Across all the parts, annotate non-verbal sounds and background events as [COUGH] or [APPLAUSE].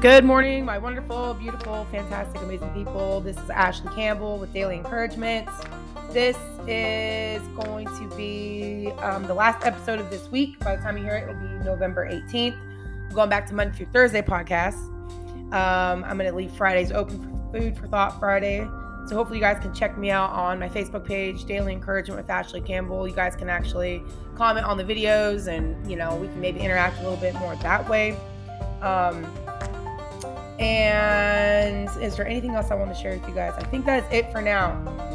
Good morning, my wonderful, beautiful, fantastic, amazing people. This is Ashley Campbell with Daily Encouragement. This is going to be um, the last episode of this week. By the time you hear it, it'll be November 18th. I'm going back to Monday through Thursday podcast. Um, I'm going to leave Fridays open for Food for Thought Friday. So hopefully you guys can check me out on my Facebook page, Daily Encouragement with Ashley Campbell. You guys can actually comment on the videos and, you know, we can maybe interact a little bit more that way. Um, and is there anything else I want to share with you guys? I think that's it for now.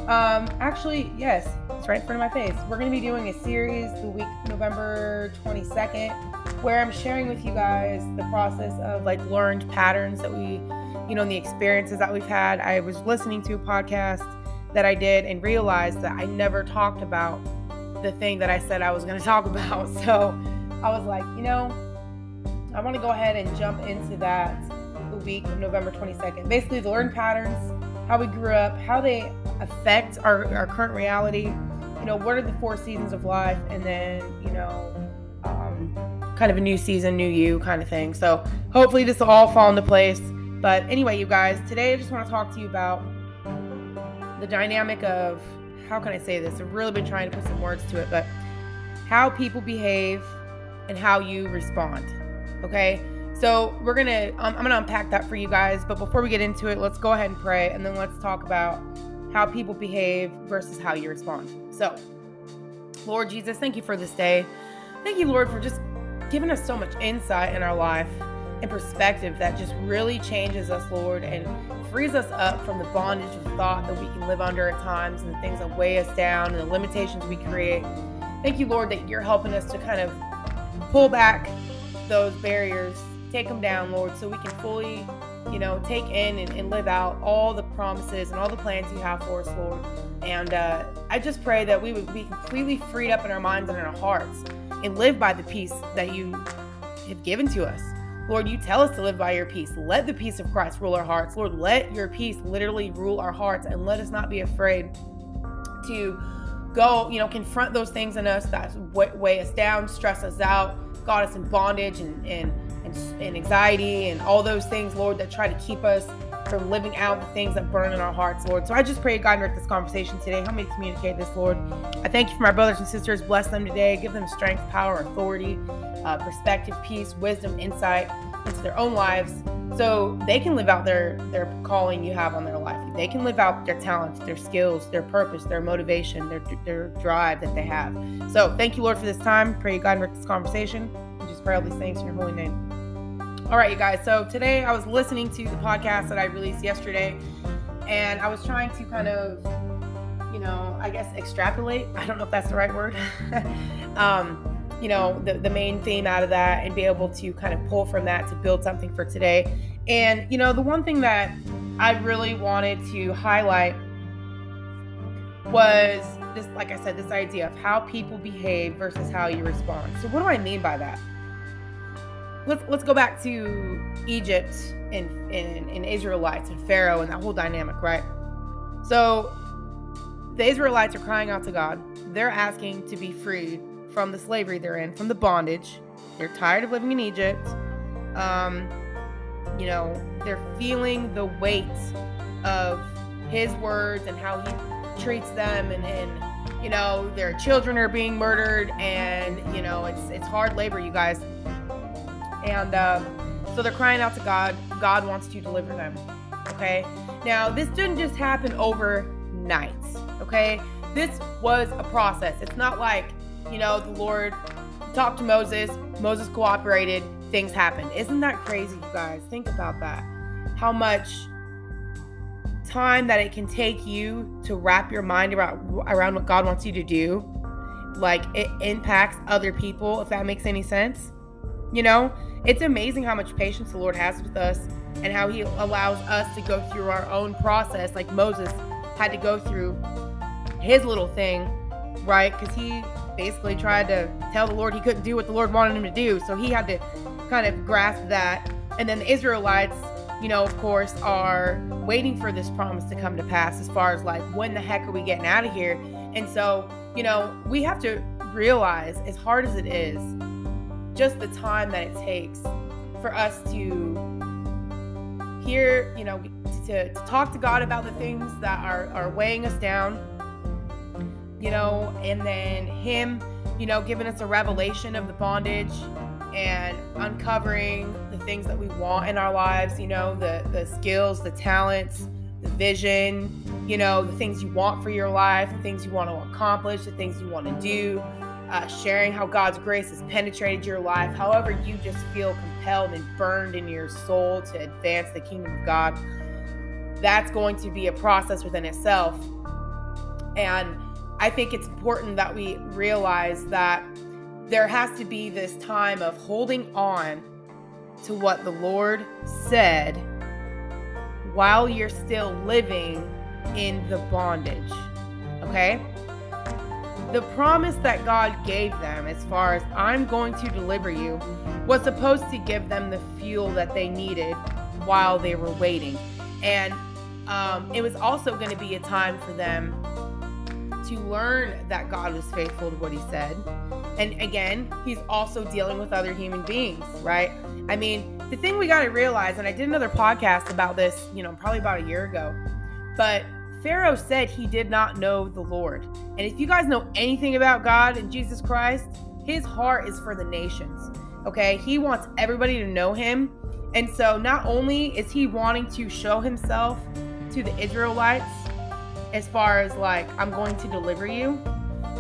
Um, actually, yes, it's right in front of my face. We're going to be doing a series the week November 22nd where I'm sharing with you guys the process of like learned patterns that we, you know, and the experiences that we've had. I was listening to a podcast that I did and realized that I never talked about the thing that I said I was going [LAUGHS] to talk about. So I was like, you know, I want to go ahead and jump into that week of November 22nd. Basically, the learned patterns, how we grew up, how they affect our, our current reality. You know, what are the four seasons of life? And then, you know, um, kind of a new season, new you kind of thing. So hopefully this will all fall into place. But anyway, you guys, today I just want to talk to you about the dynamic of how can I say this? I've really been trying to put some words to it, but how people behave and how you respond. Okay. So we're gonna um, I'm gonna unpack that for you guys. But before we get into it, let's go ahead and pray, and then let's talk about how people behave versus how you respond. So, Lord Jesus, thank you for this day. Thank you, Lord, for just giving us so much insight in our life and perspective that just really changes us, Lord, and frees us up from the bondage of thought that we can live under at times and the things that weigh us down and the limitations we create. Thank you, Lord, that you're helping us to kind of pull back those barriers take them down, Lord, so we can fully, you know, take in and, and, live out all the promises and all the plans you have for us, Lord. And uh, I just pray that we would be completely freed up in our minds and in our hearts and live by the peace that you have given to us. Lord, you tell us to live by your peace. Let the peace of Christ rule our hearts. Lord, let your peace literally rule our hearts and let us not be afraid to go, you know, confront those things in us that weigh us down, stress us out, got us in bondage and, and and, anxiety and all those things, Lord, that try to keep us from living out the things that burn in our hearts, Lord. So I just pray, God, direct this conversation today. Help me to communicate this, Lord. I thank you for my brothers and sisters. Bless them today. Give them strength, power, authority, uh, perspective, peace, wisdom, insight into their own lives so they can live out their their calling you have on their life they can live out their talents their skills their purpose their motivation their their drive that they have so thank you lord for this time pray god direct this conversation just pray all these things in your holy name all right, you guys. So today I was listening to the podcast that I released yesterday, and I was trying to kind of, you know, I guess extrapolate. I don't know if that's the right word. [LAUGHS] um, you know, the, the main theme out of that and be able to kind of pull from that to build something for today. And, you know, the one thing that I really wanted to highlight was this, like I said, this idea of how people behave versus how you respond. So, what do I mean by that? Let's let's go back to Egypt and, and Israelites and Pharaoh and that whole dynamic, right? So the Israelites are crying out to God. They're asking to be freed from the slavery they're in, from the bondage. They're tired of living in Egypt. Um, you know, they're feeling the weight of his words and how he treats them and, and you know, their children are being murdered and you know, it's it's hard labor, you guys. And um, so they're crying out to God. God wants to deliver them. Okay. Now, this didn't just happen overnight. Okay. This was a process. It's not like, you know, the Lord talked to Moses, Moses cooperated, things happened. Isn't that crazy, you guys? Think about that. How much time that it can take you to wrap your mind around around what God wants you to do. Like it impacts other people, if that makes any sense. You know, it's amazing how much patience the Lord has with us and how He allows us to go through our own process, like Moses had to go through his little thing, right? Because he basically tried to tell the Lord he couldn't do what the Lord wanted him to do. So he had to kind of grasp that. And then the Israelites, you know, of course, are waiting for this promise to come to pass as far as like, when the heck are we getting out of here? And so, you know, we have to realize, as hard as it is, just the time that it takes for us to hear, you know, to, to talk to God about the things that are, are weighing us down, you know, and then Him, you know, giving us a revelation of the bondage and uncovering the things that we want in our lives, you know, the, the skills, the talents, the vision, you know, the things you want for your life, the things you want to accomplish, the things you want to do, uh, sharing how God's grace has penetrated your life, however, you just feel compelled and burned in your soul to advance the kingdom of God. That's going to be a process within itself. And I think it's important that we realize that there has to be this time of holding on to what the Lord said while you're still living in the bondage. Okay? The promise that God gave them, as far as I'm going to deliver you, was supposed to give them the fuel that they needed while they were waiting. And um, it was also going to be a time for them to learn that God was faithful to what he said. And again, he's also dealing with other human beings, right? I mean, the thing we got to realize, and I did another podcast about this, you know, probably about a year ago, but Pharaoh said he did not know the Lord. And if you guys know anything about God and Jesus Christ, his heart is for the nations. Okay? He wants everybody to know him. And so not only is he wanting to show himself to the Israelites as far as like, I'm going to deliver you,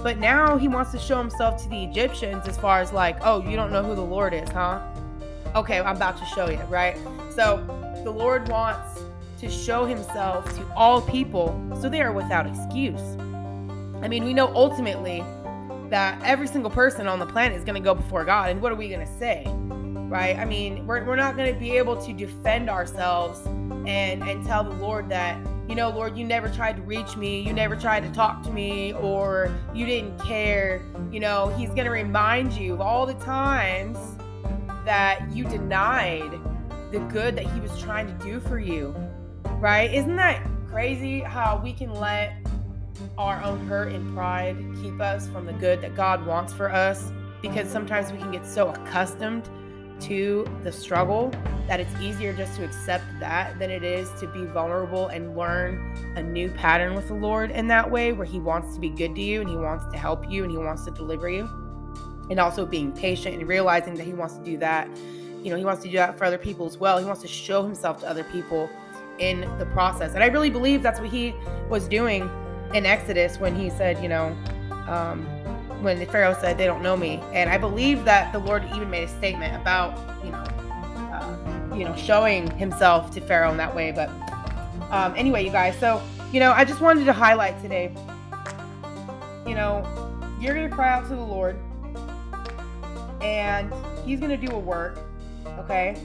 but now he wants to show himself to the Egyptians as far as like, oh, you don't know who the Lord is, huh? Okay, I'm about to show you, right? So the Lord wants to show himself to all people so they are without excuse. I mean, we know ultimately that every single person on the planet is going to go before God. And what are we going to say? Right? I mean, we're, we're not going to be able to defend ourselves and, and tell the Lord that, you know, Lord, you never tried to reach me. You never tried to talk to me, or you didn't care. You know, He's going to remind you of all the times that you denied the good that He was trying to do for you right? Isn't that crazy how we can let our own hurt and pride keep us from the good that God wants for us? Because sometimes we can get so accustomed to the struggle that it's easier just to accept that than it is to be vulnerable and learn a new pattern with the Lord in that way where He wants to be good to you and He wants to help you and He wants to deliver you. And also being patient and realizing that He wants to do that. You know, He wants to do that for other people as well. He wants to show Himself to other people in the process. And I really believe that's what he was doing in Exodus when he said, you know, um, when Pharaoh said, they don't know me. And I believe that the Lord even made a statement about, you know, uh, you know, showing himself to Pharaoh in that way. But um, anyway, you guys, so, you know, I just wanted to highlight today, you know, you're going to cry out to the Lord and he's going to do a work, okay?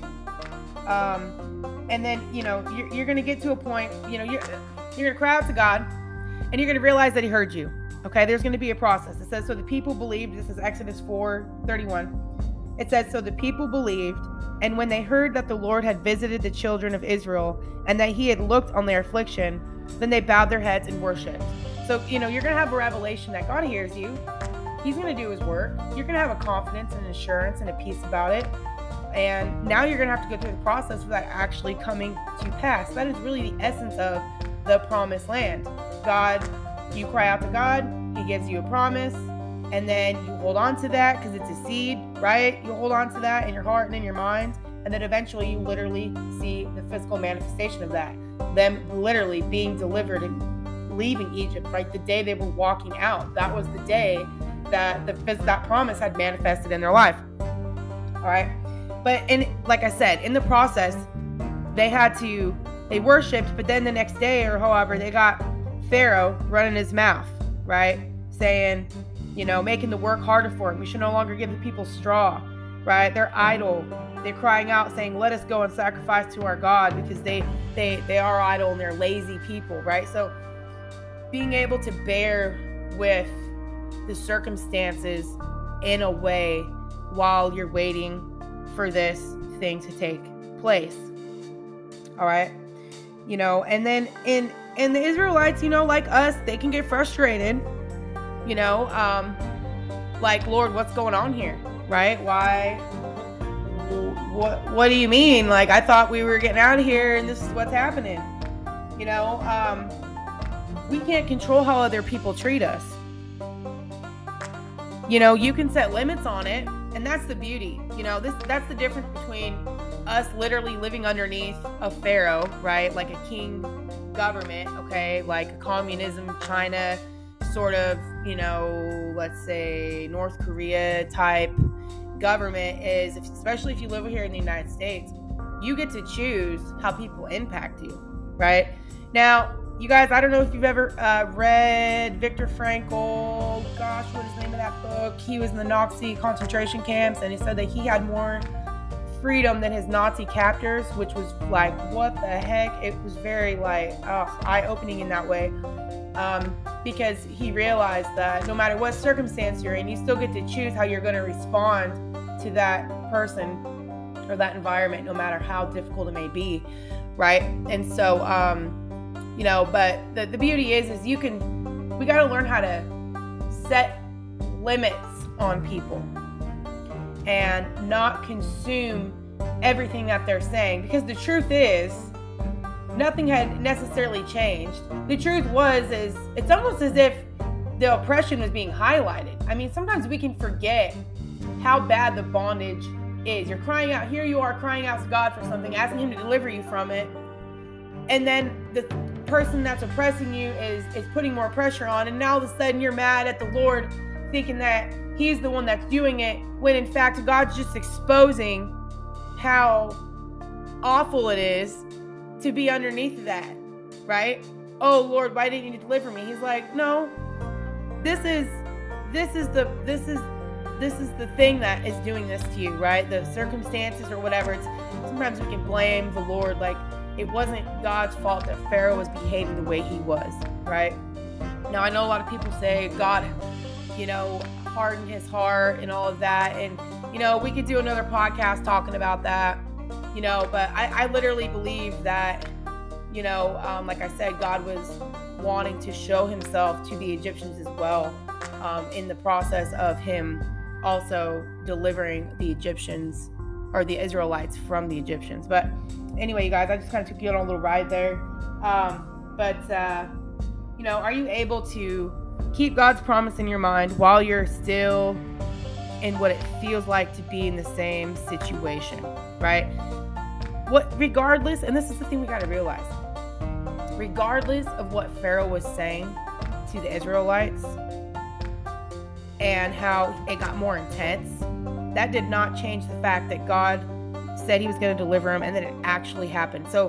Um, and then you know you're, you're gonna get to a point. You know you're you're gonna cry out to God, and you're gonna realize that He heard you. Okay, there's gonna be a process. It says so the people believed. This is Exodus 4 31. It says so the people believed, and when they heard that the Lord had visited the children of Israel and that He had looked on their affliction, then they bowed their heads and worshipped. So you know you're gonna have a revelation that God hears you. He's gonna do His work. You're gonna have a confidence and assurance and a peace about it and now you're going to have to go through the process for that actually coming to pass. That is really the essence of the promised land. God, you cry out to God, He gives you a promise, and then you hold on to that because it's a seed, right? You hold on to that in your heart and in your mind, and then eventually you literally see the physical manifestation of that. Them literally being delivered and leaving Egypt, right? The day they were walking out, that was the day that the that promise had manifested in their life. All right. But in like I said, in the process, they had to they worshipped, but then the next day or however, they got Pharaoh running his mouth, right? Saying, you know, making the work harder for him. We should no longer give the people straw, right? They're idle. They're crying out, saying, "Let us go and sacrifice to our God," because they they they are idle and they're lazy people, right? So, being able to bear with the circumstances in a way while you're waiting for this thing to take place. All right. You know, and then in and the Israelites, you know, like us, they can get frustrated. You know, um like Lord, what's going on here? Right? Why what what do you mean? Like I thought we were getting out of here and this is what's happening. You know, um, we can't control how other people treat us. You know, you can set limits on it, and that's the beauty. You know, this that's the difference between us literally living underneath a pharaoh, right? Like a king government, okay? Like communism China sort of, you know, let's say North Korea type government is especially if you live here in the United States, you get to choose how people impact you, right? Now, you guys, I don't know if you've ever uh, read Viktor Frankl. Gosh, what is the name of that book? He was in the Nazi concentration camps, and he said that he had more freedom than his Nazi captors, which was like, what the heck? It was very like oh, eye-opening in that way, um, because he realized that no matter what circumstance you're in, you still get to choose how you're going to respond to that person or that environment, no matter how difficult it may be, right? And so. Um, you know but the, the beauty is is you can we got to learn how to set limits on people and not consume everything that they're saying. Because the truth is nothing had necessarily changed. The truth was is it's almost as if the oppression was being highlighted. I mean sometimes we can forget how bad the bondage is. You're crying out here you are crying out to god for something asking him to deliver you from it. And then the person that's oppressing you is is putting more pressure on and now all of a sudden you're mad at the lord thinking that he's the one that's doing it when in fact god's just exposing how awful it is to be underneath that right? Oh lord why didn't you deliver me? He's like no. This is this is the this is this is the thing that is doing this to you right? The circumstances or whatever. It's sometimes we can blame the lord like it wasn't God's fault that Pharaoh was behaving the way he was, right? Now, I know a lot of people say God, you know, hardened his heart and all of that. And, you know, we could do another podcast talking about that, you know, but I, I literally believe that, you know, um, like I said, God was wanting to show himself to the Egyptians as well um, in the process of him also delivering the Egyptians or the Israelites from the Egyptians. But anyway, you guys, I just kind of took you on a little ride there. Um, but, uh, you know, are you able to keep God's promise in your mind while you're still in what it feels like to be in the same situation, right? What, regardless, and this is the thing we got to realize, regardless of what Pharaoh was saying to the Israelites and how it got more intense, that did not change the fact that God said he was going to deliver him and that it actually happened. So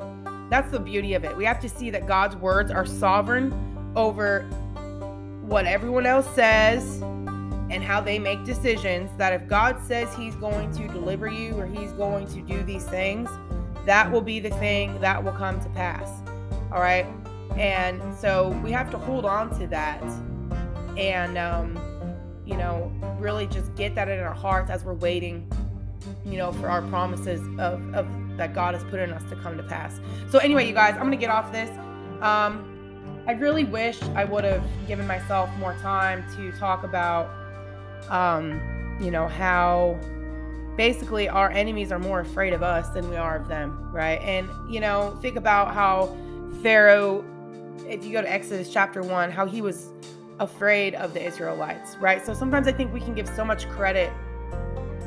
that's the beauty of it. We have to see that God's words are sovereign over what everyone else says and how they make decisions. That if God says he's going to deliver you or he's going to do these things, that will be the thing that will come to pass. All right. And so we have to hold on to that and, um, you know, really just get that in our hearts as we're waiting you know, for our promises of, of that God has put in us to come to pass. So anyway, you guys, I'm gonna get off this. Um, I really wish I would have given myself more time to talk about, um, you know, how basically our enemies are more afraid of us than we are of them, right? And you know, think about how Pharaoh, if you go to Exodus chapter one, how he was afraid of the Israelites, right? So sometimes I think we can give so much credit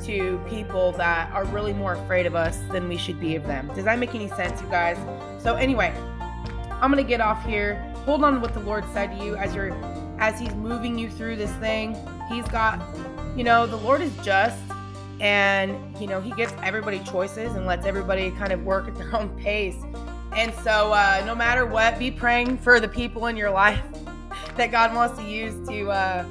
to people that are really more afraid of us than we should be of them. Does that make any sense, you guys? So anyway, I'm gonna get off here. Hold on to what the Lord said to you as you're as He's moving you through this thing. He's got, you know, the Lord is just and you know he gives everybody choices and lets everybody kind of work at their [LAUGHS] own pace and so uh, no matter what be praying for the people in your life that god wants to use to uh,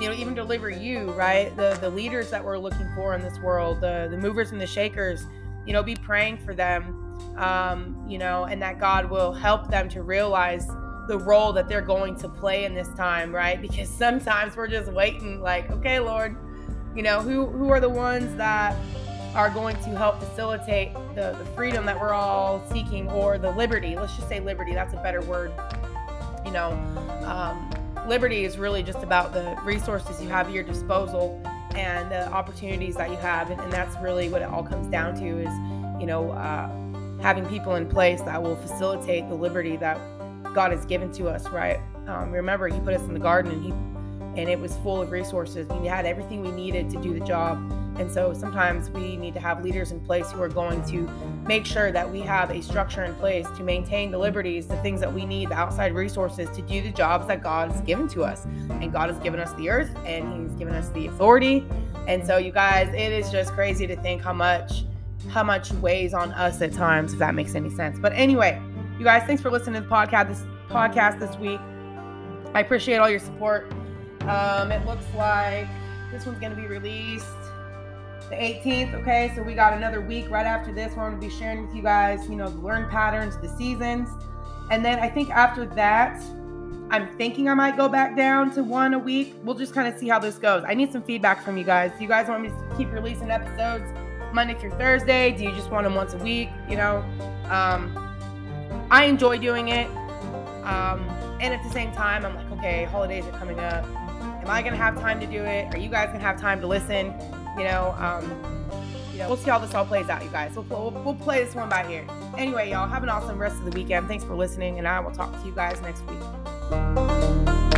you know, even deliver you, right? The the leaders that we're looking for in this world, the the movers and the shakers, you know, be praying for them, um, you know, and that God will help them to realize the role that they're going to play in this time, right? Because sometimes we're just waiting, like, okay, Lord, you know, who who are the ones that are going to help facilitate the, the freedom that we're all seeking or the liberty. Let's just say liberty. That's a better word. You know, um, liberty is really just about the resources you have at your disposal and the opportunities that you have. And, and that's really what it all comes down to is, you know, uh, having people in place that will facilitate the liberty that God has given to us, right? Um, remember, He put us in the garden and He and it was full of resources. We had everything we needed to do the job. And so sometimes we need to have leaders in place who are going to make sure that we have a structure in place to maintain the liberties, the things that we need, the outside resources to do the jobs that God has given to us. And God has given us the earth and He's given us the authority. And so, you guys, it is just crazy to think how much how much weighs on us at times, if that makes any sense. But anyway, you guys, thanks for listening to the podcast this podcast this week. I appreciate all your support. Um, it looks like this one's going to be released the 18th. Okay, so we got another week right after this. We're going to be sharing with you guys, you know, the learn patterns, the seasons. And then I think after that, I'm thinking I might go back down to one a week. We'll just kind of see how this goes. I need some feedback from you guys. Do you guys want me to keep releasing episodes Monday through Thursday? Do you just want them once a week? You know, um, I enjoy doing it. Um, and at the same time, I'm like, okay, holidays are coming up. Am I gonna have time to do it? Are you guys gonna have time to listen? You know, um, you know, we'll see how this all plays out, you guys. We'll, we'll, we'll play this one by here. Anyway, y'all, have an awesome rest of the weekend. Thanks for listening, and I will talk to you guys next week.